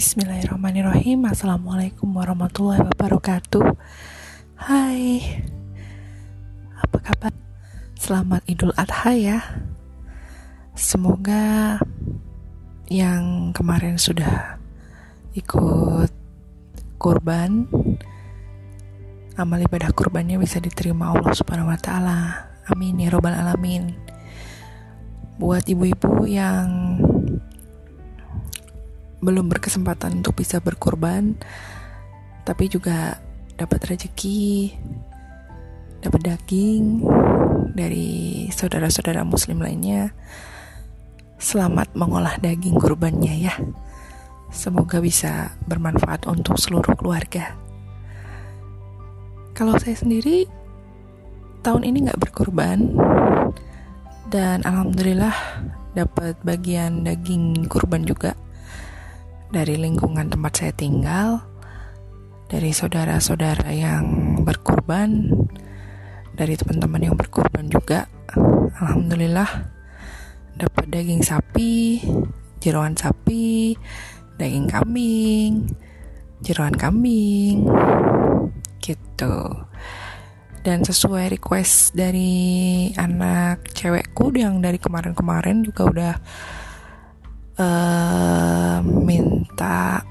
Bismillahirrahmanirrahim. Assalamualaikum warahmatullahi wabarakatuh. Hai. Apa kabar? Selamat Idul Adha ya. Semoga Yang kemarin sudah Ikut Kurban Amal ibadah kurbannya bisa diterima Allah subhanahu wa ta'ala. Amin ya robbal alamin Buat ibu-ibu yang belum berkesempatan untuk bisa berkorban tapi juga dapat rezeki dapat daging dari saudara-saudara muslim lainnya selamat mengolah daging kurbannya ya. Semoga bisa bermanfaat untuk seluruh keluarga. Kalau saya sendiri tahun ini nggak berkorban dan alhamdulillah dapat bagian daging kurban juga dari lingkungan tempat saya tinggal, dari saudara-saudara yang berkorban, dari teman-teman yang berkorban juga. Alhamdulillah dapat daging sapi, jeroan sapi, daging kambing, jeroan kambing, gitu. Dan sesuai request dari anak cewekku yang dari kemarin-kemarin juga udah uh, minta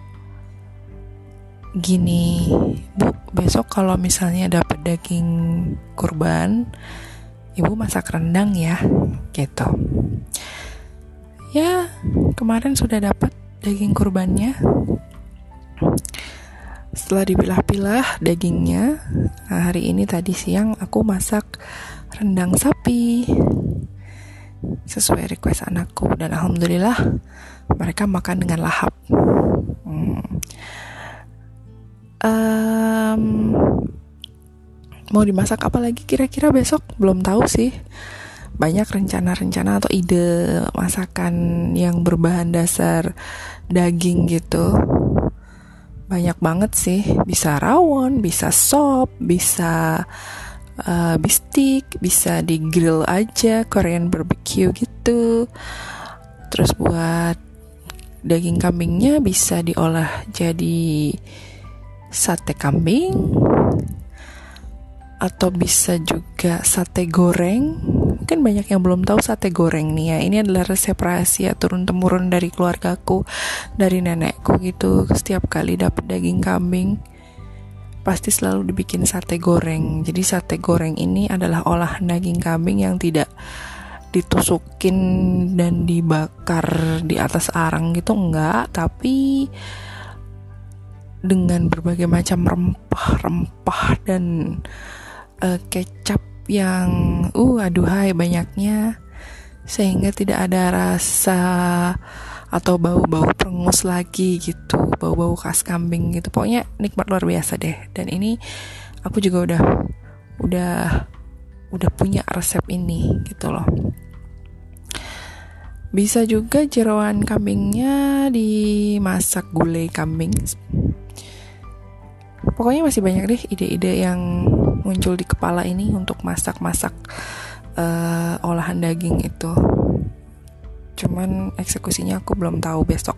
gini bu besok kalau misalnya dapat daging kurban ibu masak rendang ya gitu. Ya kemarin sudah dapat daging kurbannya setelah dipilah-pilah dagingnya nah hari ini tadi siang aku masak rendang sapi sesuai request anakku dan alhamdulillah mereka makan dengan lahap. Hmm. Um, mau dimasak apa lagi kira-kira besok belum tahu sih. Banyak rencana-rencana atau ide masakan yang berbahan dasar daging gitu. Banyak banget sih, bisa rawon, bisa sop, bisa uh, bistik bisa di grill aja Korean barbecue gitu. Terus buat daging kambingnya bisa diolah jadi sate kambing atau bisa juga sate goreng mungkin banyak yang belum tahu sate goreng nih ya. Ini adalah resep rahasia turun temurun dari keluargaku dari nenekku gitu. Setiap kali dapat daging kambing pasti selalu dibikin sate goreng. Jadi sate goreng ini adalah olahan daging kambing yang tidak ditusukin dan dibakar di atas arang gitu enggak, tapi dengan berbagai macam rempah-rempah dan uh, kecap yang uh aduhai banyaknya. Sehingga tidak ada rasa atau bau-bau perengus lagi gitu bau-bau khas kambing gitu. Pokoknya nikmat luar biasa deh. Dan ini aku juga udah udah udah punya resep ini gitu loh. Bisa juga jeroan kambingnya dimasak gulai kambing pokoknya masih banyak deh ide-ide yang muncul di kepala ini untuk masak-masak uh, olahan daging itu. Cuman eksekusinya aku belum tahu besok.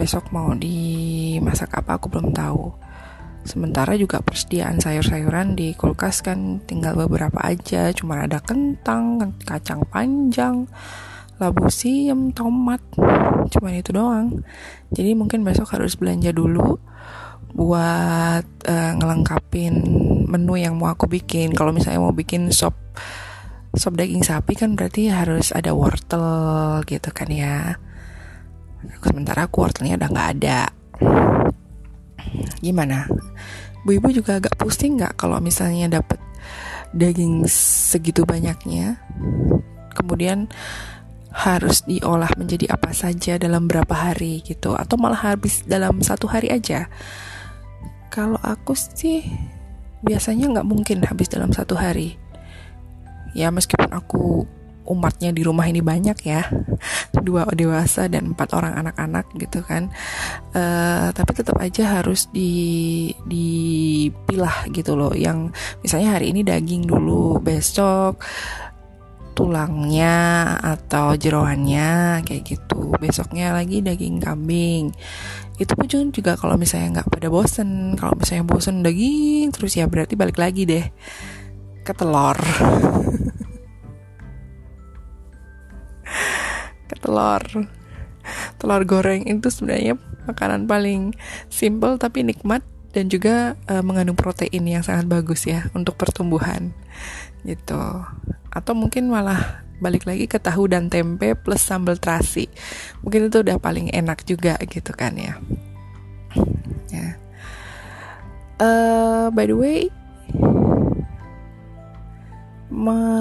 Besok mau dimasak apa aku belum tahu. Sementara juga persediaan sayur-sayuran di kulkas kan tinggal beberapa aja. Cuma ada kentang kacang panjang labu siam tomat. Cuman itu doang. Jadi mungkin besok harus belanja dulu buat uh, ngelengkapin menu yang mau aku bikin. Kalau misalnya mau bikin sop sop daging sapi kan berarti harus ada wortel gitu kan ya. Sementara aku wortelnya udah nggak ada. Gimana? Bu ibu juga agak pusing nggak kalau misalnya dapat daging segitu banyaknya? Kemudian harus diolah menjadi apa saja dalam berapa hari gitu? Atau malah habis dalam satu hari aja kalau aku sih biasanya nggak mungkin habis dalam satu hari. Ya meskipun aku umatnya di rumah ini banyak ya dua dewasa dan empat orang anak-anak gitu kan uh, tapi tetap aja harus di dipilah gitu loh. Yang misalnya hari ini daging dulu besok tulangnya atau jeroannya kayak gitu. Besoknya lagi daging kambing itu pun juga kalau misalnya nggak pada bosen kalau misalnya bosen daging terus ya berarti balik lagi deh ke telur. Ke telur. Telur goreng itu sebenarnya makanan paling simple tapi nikmat dan juga uh, mengandung protein yang sangat bagus ya untuk pertumbuhan gitu. Atau mungkin malah balik lagi ke tahu dan tempe plus sambal terasi. Mungkin itu udah paling enak juga gitu kan ya. Ya. Uh, by the way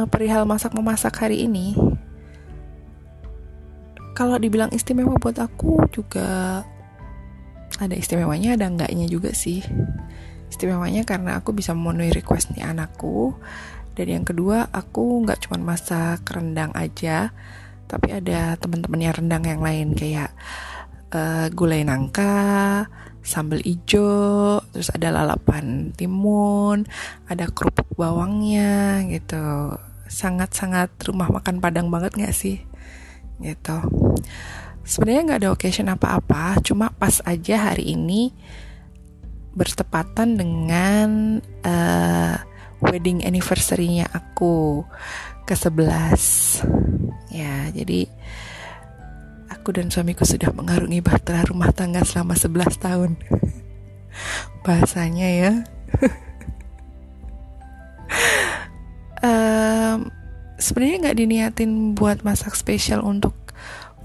perihal masak memasak hari ini kalau dibilang istimewa buat aku juga ada istimewanya ada enggaknya juga sih. Istimewanya karena aku bisa memenuhi request nih anakku dan yang kedua aku nggak cuma masak rendang aja tapi ada teman-temannya rendang yang lain kayak uh, gulai nangka sambal ijo terus ada lalapan timun ada kerupuk bawangnya gitu. Sangat-sangat rumah makan padang banget nggak sih? Gitu. Sebenarnya nggak ada occasion apa-apa cuma pas aja hari ini bertepatan dengan uh, wedding anniversary-nya aku ke 11 ya jadi aku dan suamiku sudah mengarungi bahtera rumah tangga selama 11 tahun. Bahasanya ya. Um, sebenarnya nggak diniatin buat masak spesial untuk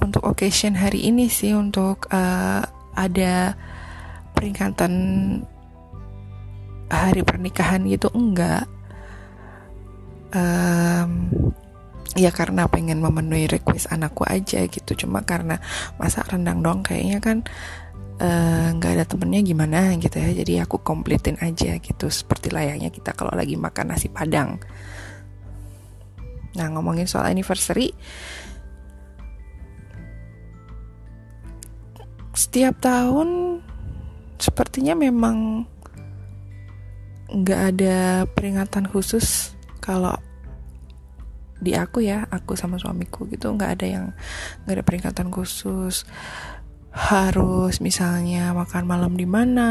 untuk occasion hari ini sih untuk uh, ada peringatan hari pernikahan gitu enggak um, ya karena pengen memenuhi request anakku aja gitu. Cuma karena masak rendang dong kayaknya kan eh, nggak uh, ada temennya gimana gitu ya. Jadi aku komplitin aja gitu. Seperti layaknya kita kalau lagi makan nasi padang. Nah ngomongin soal anniversary. Setiap tahun Sepertinya memang nggak ada peringatan khusus kalau di aku ya aku sama suamiku gitu nggak ada yang nggak ada peringatan khusus. Harus misalnya makan malam di mana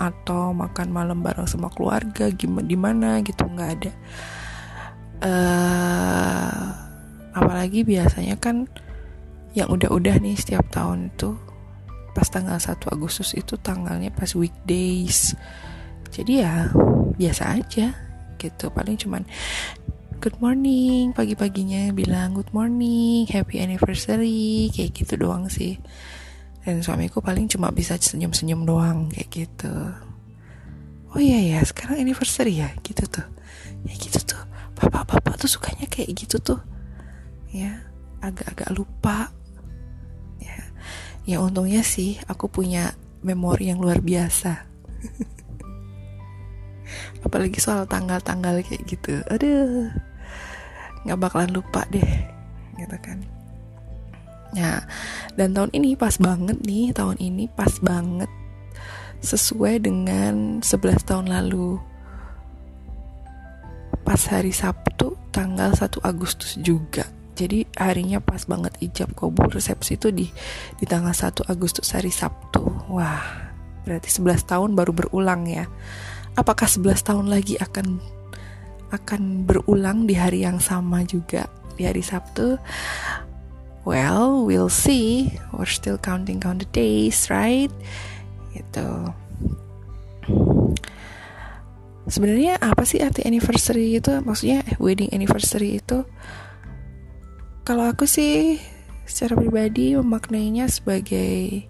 atau makan malam bareng sama keluarga gimana di mana gitu nggak ada. Uh, apalagi biasanya kan yang udah-udah nih setiap tahun itu pas tanggal 1 Agustus itu tanggalnya pas weekdays. Jadi ya biasa aja gitu paling cuman good morning. Pagi-paginya bilang good morning happy anniversary. Kayak gitu doang sih. Dan suamiku paling cuma bisa senyum-senyum doang kayak gitu. Oh iya ya sekarang anniversary ya? Gitu tuh. Ya gitu tuh. Bapak-bapak tuh sukanya kayak gitu tuh. Ya agak-agak lupa. Ya ya untungnya sih aku punya memori yang luar biasa. Apalagi soal tanggal-tanggal kayak gitu. Aduh nggak bakalan lupa deh gitu kan. Ya dan tahun ini pas banget nih tahun ini pas banget sesuai dengan 11 tahun lalu. Pas hari Sabtu tanggal 1 Agustus juga. Jadi harinya pas banget ijab kabul resepsi itu di di tanggal 1 Agustus hari Sabtu. Wah berarti 11 tahun baru berulang ya. Apakah 11 tahun lagi akan akan berulang di hari yang sama juga di hari Sabtu. Well we'll see. We're still counting count the days right? Gitu. Sebenarnya apa sih arti anniversary itu? Maksudnya wedding anniversary itu? Kalau aku sih secara pribadi memaknainya sebagai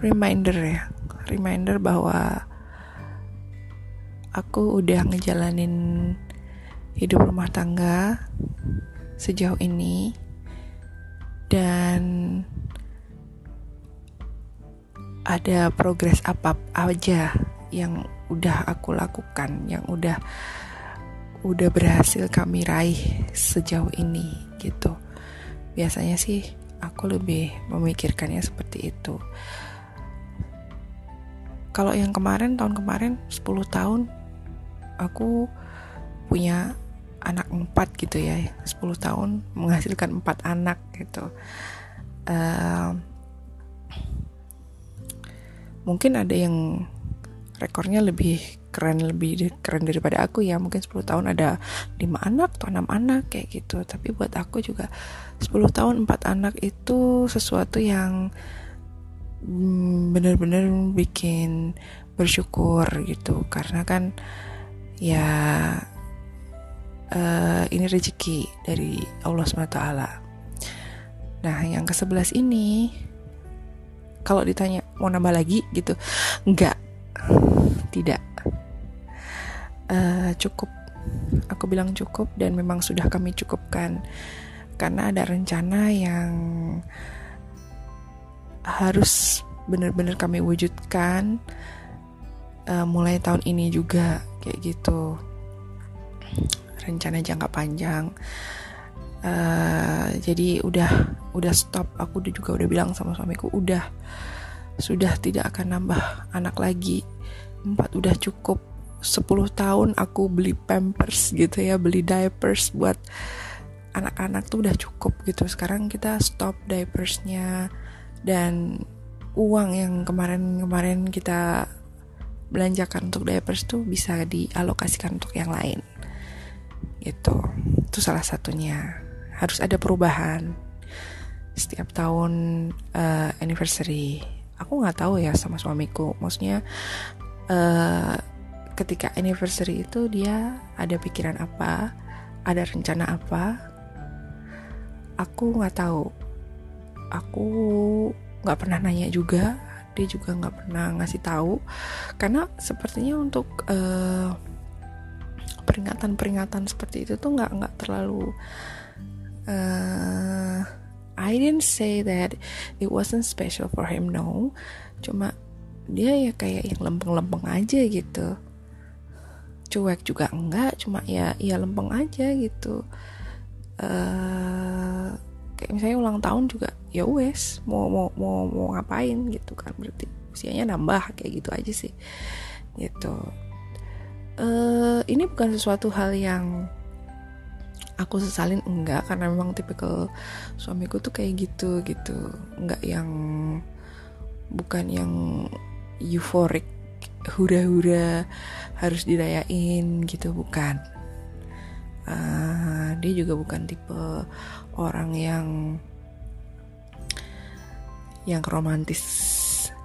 reminder ya. Reminder bahwa aku udah ngejalanin hidup rumah tangga sejauh ini. Dan ada progres apa aja yang udah aku lakukan yang udah udah berhasil kami raih sejauh ini gitu. Biasanya sih aku lebih memikirkannya seperti itu. Kalau yang kemarin tahun kemarin 10 tahun aku punya anak empat gitu ya 10 tahun menghasilkan empat anak gitu. Uh, mungkin ada yang rekornya lebih keren lebih keren daripada aku ya. Mungkin 10 tahun ada lima anak atau enam anak kayak gitu. Tapi buat aku juga 10 tahun empat anak itu sesuatu yang mm, bener-bener bikin bersyukur gitu. Karena kan ya uh, ini rezeki dari Allah SWT nah yang ke sebelas ini kalau ditanya mau nambah lagi? gitu. Enggak tidak. Uh, cukup. Aku bilang cukup dan memang sudah kami cukupkan. Karena ada rencana yang harus benar-benar kami wujudkan uh, mulai tahun ini juga kayak gitu. Rencana jangka panjang. Uh, jadi udah udah stop. Aku juga udah bilang sama suamiku udah sudah tidak akan nambah anak lagi. Empat udah cukup. 10 tahun aku beli pampers gitu ya beli diapers buat anak-anak tuh udah cukup gitu. Sekarang kita stop diapersnya. Dan uang yang kemarin-kemarin kita belanjakan untuk diapers tuh bisa dialokasikan untuk yang lain. Gitu. Itu salah satunya. Harus ada perubahan. Setiap tahun uh, anniversary. Aku nggak tahu ya sama suamiku. Maksudnya uh, ketika anniversary itu dia ada pikiran apa ada rencana apa aku nggak tahu. Aku nggak pernah nanya juga dia juga nggak pernah ngasih tahu. Karena sepertinya untuk peringatan peringatan-peringatan seperti itu tuh nggak nggak terlalu uh, I didn't say that it wasn't special for him no. Cuma dia ya kayak yang lempeng-lempeng aja gitu. Cuek juga enggak cuma ya ya lempeng aja gitu. Uh, kayak misalnya ulang tahun juga ya wes mau mau mau mau ngapain gitu kan. Berarti usianya nambah kayak gitu aja sih. Gitu. Uh, ini bukan sesuatu hal yang aku sesalin enggak. Karena memang tipikal suamiku tuh kayak gitu gitu. Enggak yang bukan yang euforik hura-hura harus dirayain gitu bukan. Uh, dia juga bukan tipe orang yang yang romantis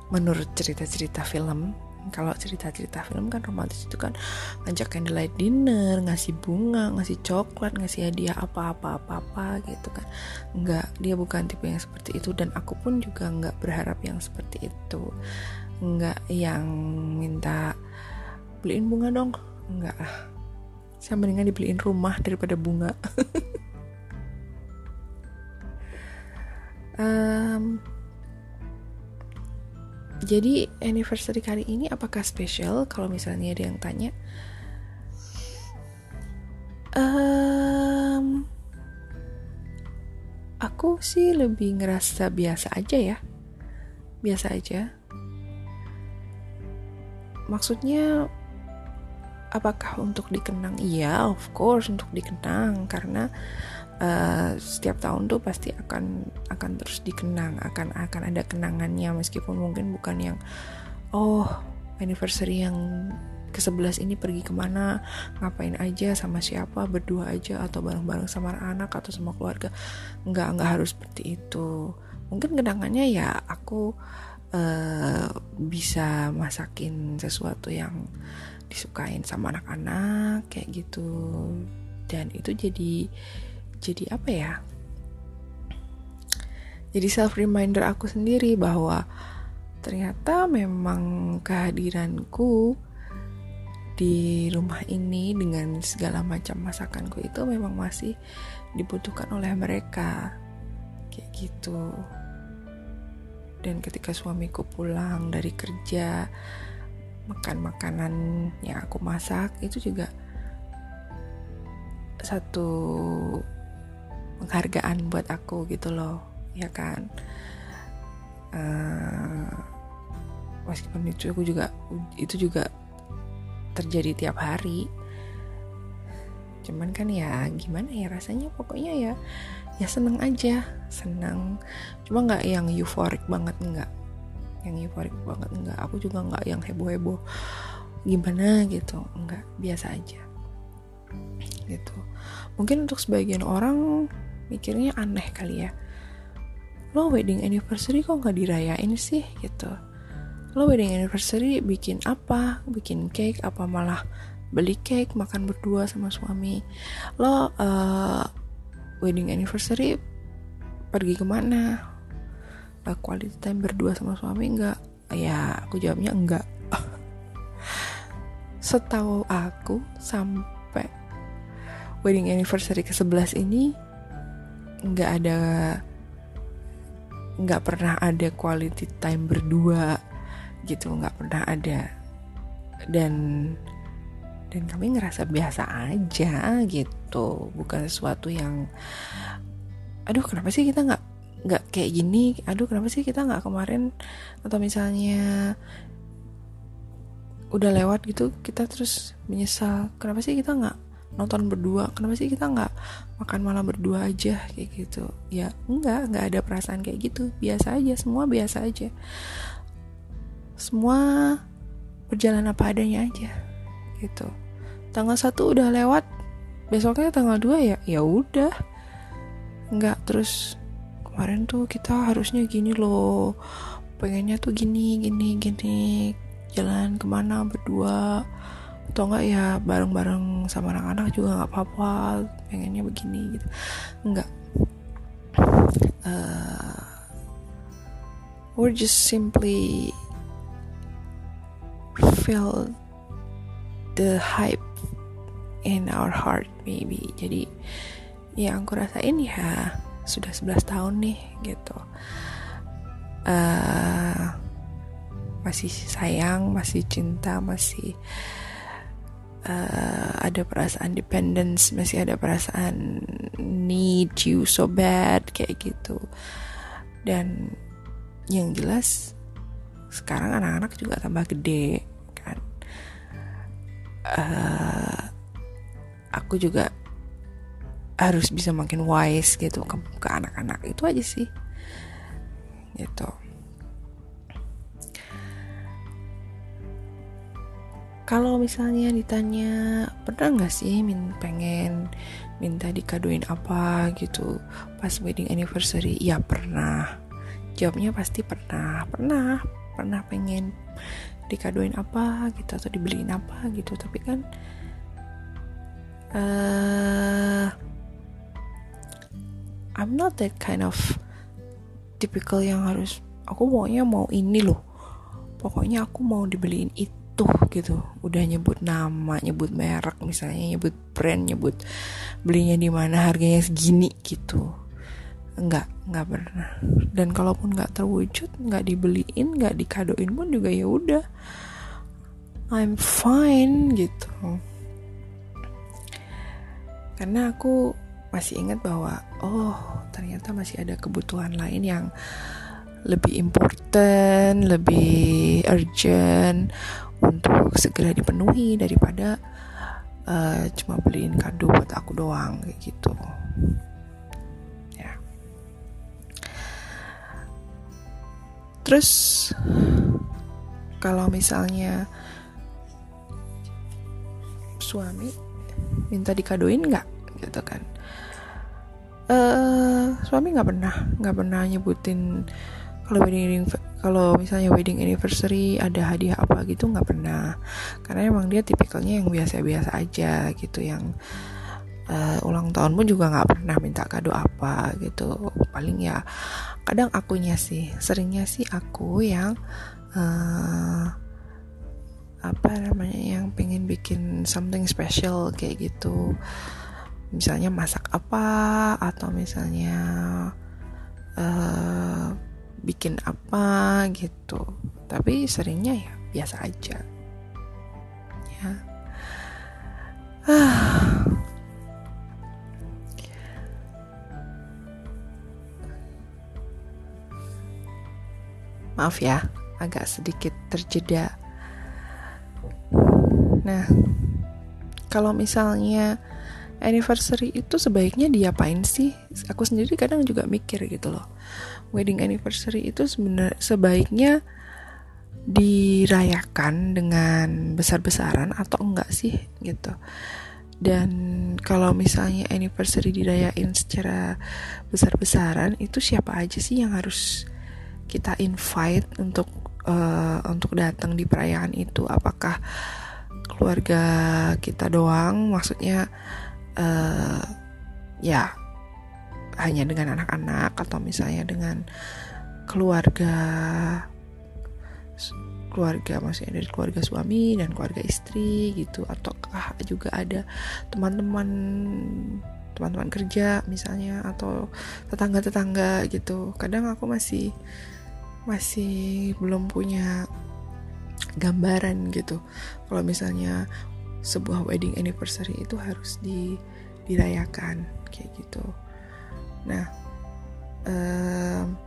menurut cerita-cerita film. Kalau cerita-cerita film kan romantis itu kan ngajak candlelight dinner ngasih bunga ngasih coklat ngasih hadiah apa-apa apa-apa gitu kan. Nggak dia bukan tipe yang seperti itu dan aku pun juga nggak berharap yang seperti itu. Nggak yang minta beliin bunga dong. Nggak. Lah saya mendingan dibeliin rumah daripada bunga um, jadi anniversary kali ini apakah spesial kalau misalnya ada yang tanya? Um, aku sih lebih ngerasa biasa aja ya. Biasa aja. Maksudnya apakah untuk dikenang? Iya of course untuk dikenang. Karena uh, setiap tahun tuh pasti akan akan terus dikenang. Akan akan ada kenangannya. Meskipun mungkin bukan yang oh anniversary yang ke sebelas ini pergi ke mana ngapain aja sama siapa berdua aja atau bareng-bareng sama anak atau sama keluarga. Nggak nggak harus seperti itu. Mungkin kenangannya ya aku uh, bisa masakin sesuatu yang disukain sama anak-anak kayak gitu. Dan itu jadi jadi apa ya? Jadi self reminder aku sendiri bahwa ternyata memang kehadiranku di rumah ini dengan segala macam masakanku itu memang masih dibutuhkan oleh mereka. Kayak gitu. Dan ketika suamiku pulang dari kerja makan makanan yang aku masak itu juga satu penghargaan buat aku gitu loh ya kan? Uh, meskipun itu aku juga itu juga terjadi tiap hari. Cuman kan ya gimana ya rasanya? Pokoknya ya ya seneng aja seneng. Cuma nggak yang euforik banget nggak yang euforik banget. Nggak aku juga nggak yang heboh heboh gimana gitu nggak biasa aja. Gitu. Mungkin untuk sebagian orang mikirnya aneh kali ya. Lo wedding anniversary kok nggak dirayain sih? Gitu. Lo wedding anniversary bikin apa? Bikin cake apa malah beli cake makan berdua sama suami? Lo uh, wedding anniversary pergi ke mana uh, quality time berdua sama suami enggak ya aku jawabnya enggak setahu aku sampai wedding anniversary ke 11 ini enggak ada enggak pernah ada quality time berdua gitu enggak pernah ada. Dan dan kami ngerasa biasa aja gitu bukan sesuatu yang aduh kenapa sih kita nggak nggak kayak gini aduh kenapa sih kita nggak kemarin? Atau misalnya udah lewat gitu kita terus menyesal kenapa sih kita nggak nonton berdua? Kenapa sih kita nggak makan malam berdua aja? Kayak gitu. Ya enggak nggak ada perasaan kayak gitu. Biasa aja semua biasa aja. Semua berjalan apa adanya aja gitu. Tanggal satu udah lewat besoknya tanggal 2 ya ya udah. Nggak terus kemarin tuh kita harusnya gini loh. Pengennya tuh gini gini gini. Jalan ke mana berdua? Atau enggak ya bareng-bareng sama anak-anak juga nggak apa-apa. Pengennya begini gitu. Enggak. Uh, we're just simply feel the hype in our heart maybe. Jadi yang aku rasain ya sudah 11 tahun nih gitu. Uh, masih sayang masih cinta masih uh, ada perasaan dependence masih ada perasaan need you so bad kayak gitu. Dan yang jelas sekarang anak-anak juga tambah gede kan. Uh, aku juga harus bisa makin wise gitu ke, anak-anak. Itu aja sih. Gitu. Kalau misalnya ditanya pernah nggak sih min pengen minta dikaduin apa? Gitu. Pas wedding anniversary. Ya pernah. Jawabnya pasti pernah. Pernah. Pernah pengen dikaduin apa gitu atau dibeliin apa gitu. Tapi kan uh, I'm not that kind of typical yang harus aku pokoknya mau ini loh. Pokoknya aku mau dibeliin itu gitu. Udah nyebut nama nyebut merek misalnya nyebut brand nyebut belinya di mana harganya segini gitu. Enggak enggak pernah. Dan kalaupun nggak terwujud nggak dibeliin nggak dikadoin pun juga ya udah. I'm fine gitu. Karena aku masih ingat bahwa oh ternyata masih ada kebutuhan lain yang lebih important, lebih urgent untuk segera dipenuhi daripada uh, cuma beliin kado buat aku doang kayak gitu. Ya. Terus kalau misalnya suami minta dikadoin nggak gitu kan. Uh, suami nggak pernah nggak pernah nyebutin kalau wedding kalau misalnya wedding anniversary ada hadiah apa gitu nggak pernah. Karena emang dia tipikalnya yang biasa-biasa aja gitu yang uh, ulang tahun pun juga nggak pernah minta kado apa gitu. Paling ya kadang akunya sih seringnya sih aku yang uh, apa namanya yang pengen bikin something special kayak gitu misalnya masak apa atau misalnya uh, bikin apa gitu. Tapi seringnya ya biasa aja. Ya. Maaf ya agak sedikit terjeda. Nah, kalau misalnya anniversary itu sebaiknya diapain sih? Aku sendiri kadang juga mikir gitu loh. Wedding anniversary itu sebenarnya sebaiknya dirayakan dengan besar-besaran atau enggak sih gitu. Dan kalau misalnya anniversary dirayain secara besar-besaran itu siapa aja sih yang harus kita invite untuk uh, untuk datang di perayaan itu? Apakah keluarga kita doang? Maksudnya uh, ya hanya dengan anak-anak atau misalnya dengan keluarga keluarga maksudnya dari keluarga suami dan keluarga istri gitu ataukah juga ada teman-teman teman-teman kerja misalnya atau tetangga-tetangga gitu. Kadang aku masih masih belum punya gambaran gitu. Kalau misalnya sebuah wedding anniversary itu harus di dirayakan kayak gitu. Nah um,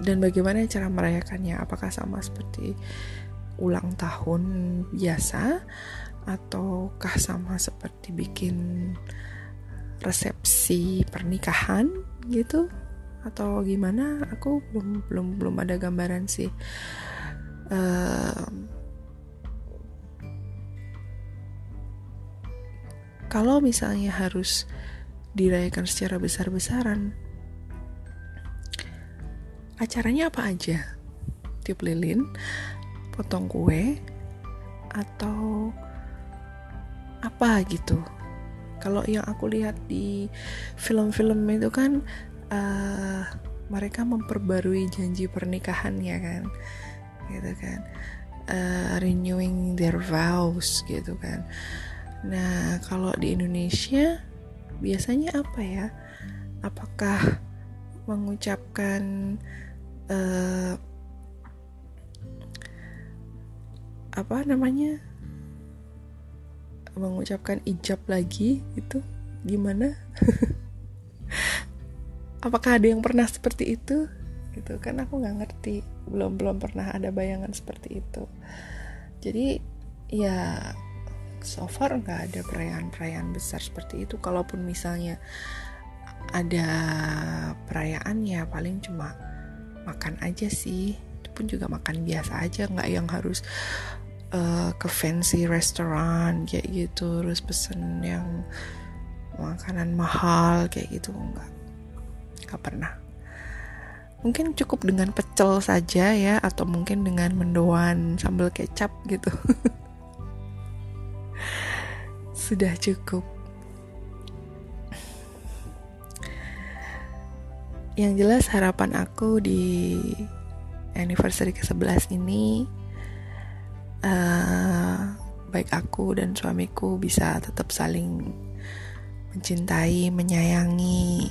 dan bagaimana cara merayakannya? Apakah sama seperti ulang tahun biasa ataukah sama seperti bikin resepsi pernikahan gitu? Atau gimana? Aku belum belum belum ada gambaran sih. Uh, kalau misalnya harus dirayakan secara besar-besaran acaranya apa aja? Tiup lilin potong kue atau apa gitu? Kalau yang aku lihat di film-film itu kan uh, mereka memperbarui janji pernikahannya kan gitu kan. Uh, renewing their vows gitu kan nah kalau di Indonesia biasanya apa ya? Apakah mengucapkan uh, apa namanya? Mengucapkan ijab lagi itu gimana? Apakah ada yang pernah seperti itu? Gitu kan aku nggak ngerti. Belum belum pernah ada bayangan seperti itu. Jadi ya so far nggak ada perayaan-perayaan besar seperti itu. Kalaupun misalnya ada perayaan ya paling cuma makan aja sih. Itu pun juga makan biasa aja nggak yang harus uh, ke fancy restoran kayak gitu terus pesen yang makanan mahal kayak gitu nggak. Nggak pernah. Mungkin cukup dengan pecel saja ya atau mungkin dengan mendoan sambal kecap gitu sudah cukup yang jelas harapan aku di anniversary ke-11 ini uh, baik aku dan suamiku bisa tetap saling mencintai, menyayangi,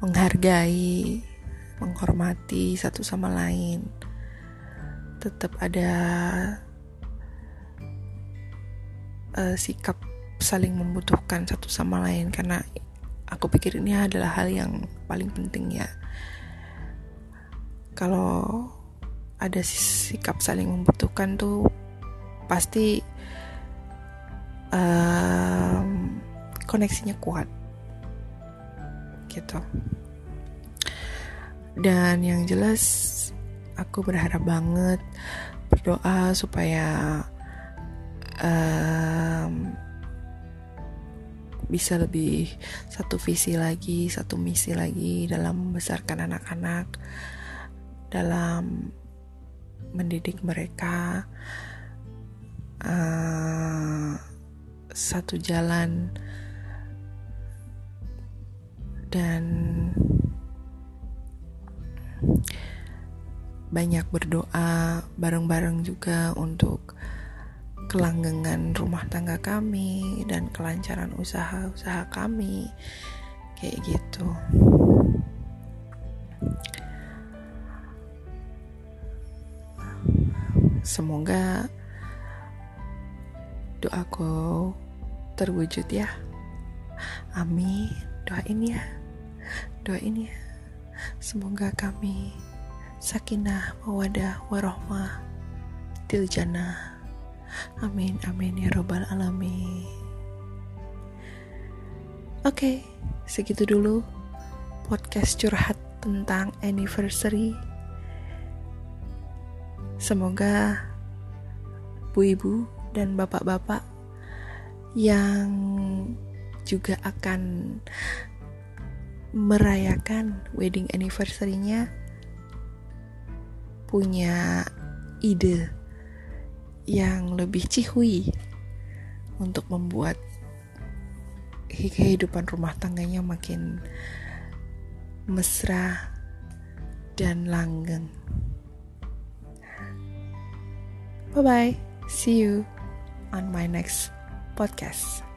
menghargai, menghormati satu sama lain. Tetap ada uh, sikap saling membutuhkan satu sama lain karena aku pikir ini adalah hal yang paling penting ya. Kalau ada sikap saling membutuhkan tuh pasti um, koneksinya kuat. Gitu. Dan yang jelas aku berharap banget berdoa supaya um, bisa lebih satu visi lagi, satu misi lagi dalam membesarkan anak-anak, dalam mendidik mereka. Uh, satu jalan. Dan banyak berdoa bareng-bareng juga untuk kelanggengan rumah tangga kami dan kelancaran usaha-usaha kami. Kayak gitu. Semoga doaku terwujud ya. Amin. Doain ya. Doain ya. Semoga kami sakinah mawadah warohmah tiljana Amin amin ya robbal alamin Oke, segitu dulu podcast curhat tentang anniversary. Semoga ibu-ibu dan bapak-bapak yang juga akan merayakan wedding anniversary-nya punya ide yang lebih cihui untuk membuat kehidupan rumah tangganya makin mesra dan langgeng. Bye bye. See you on my next podcast.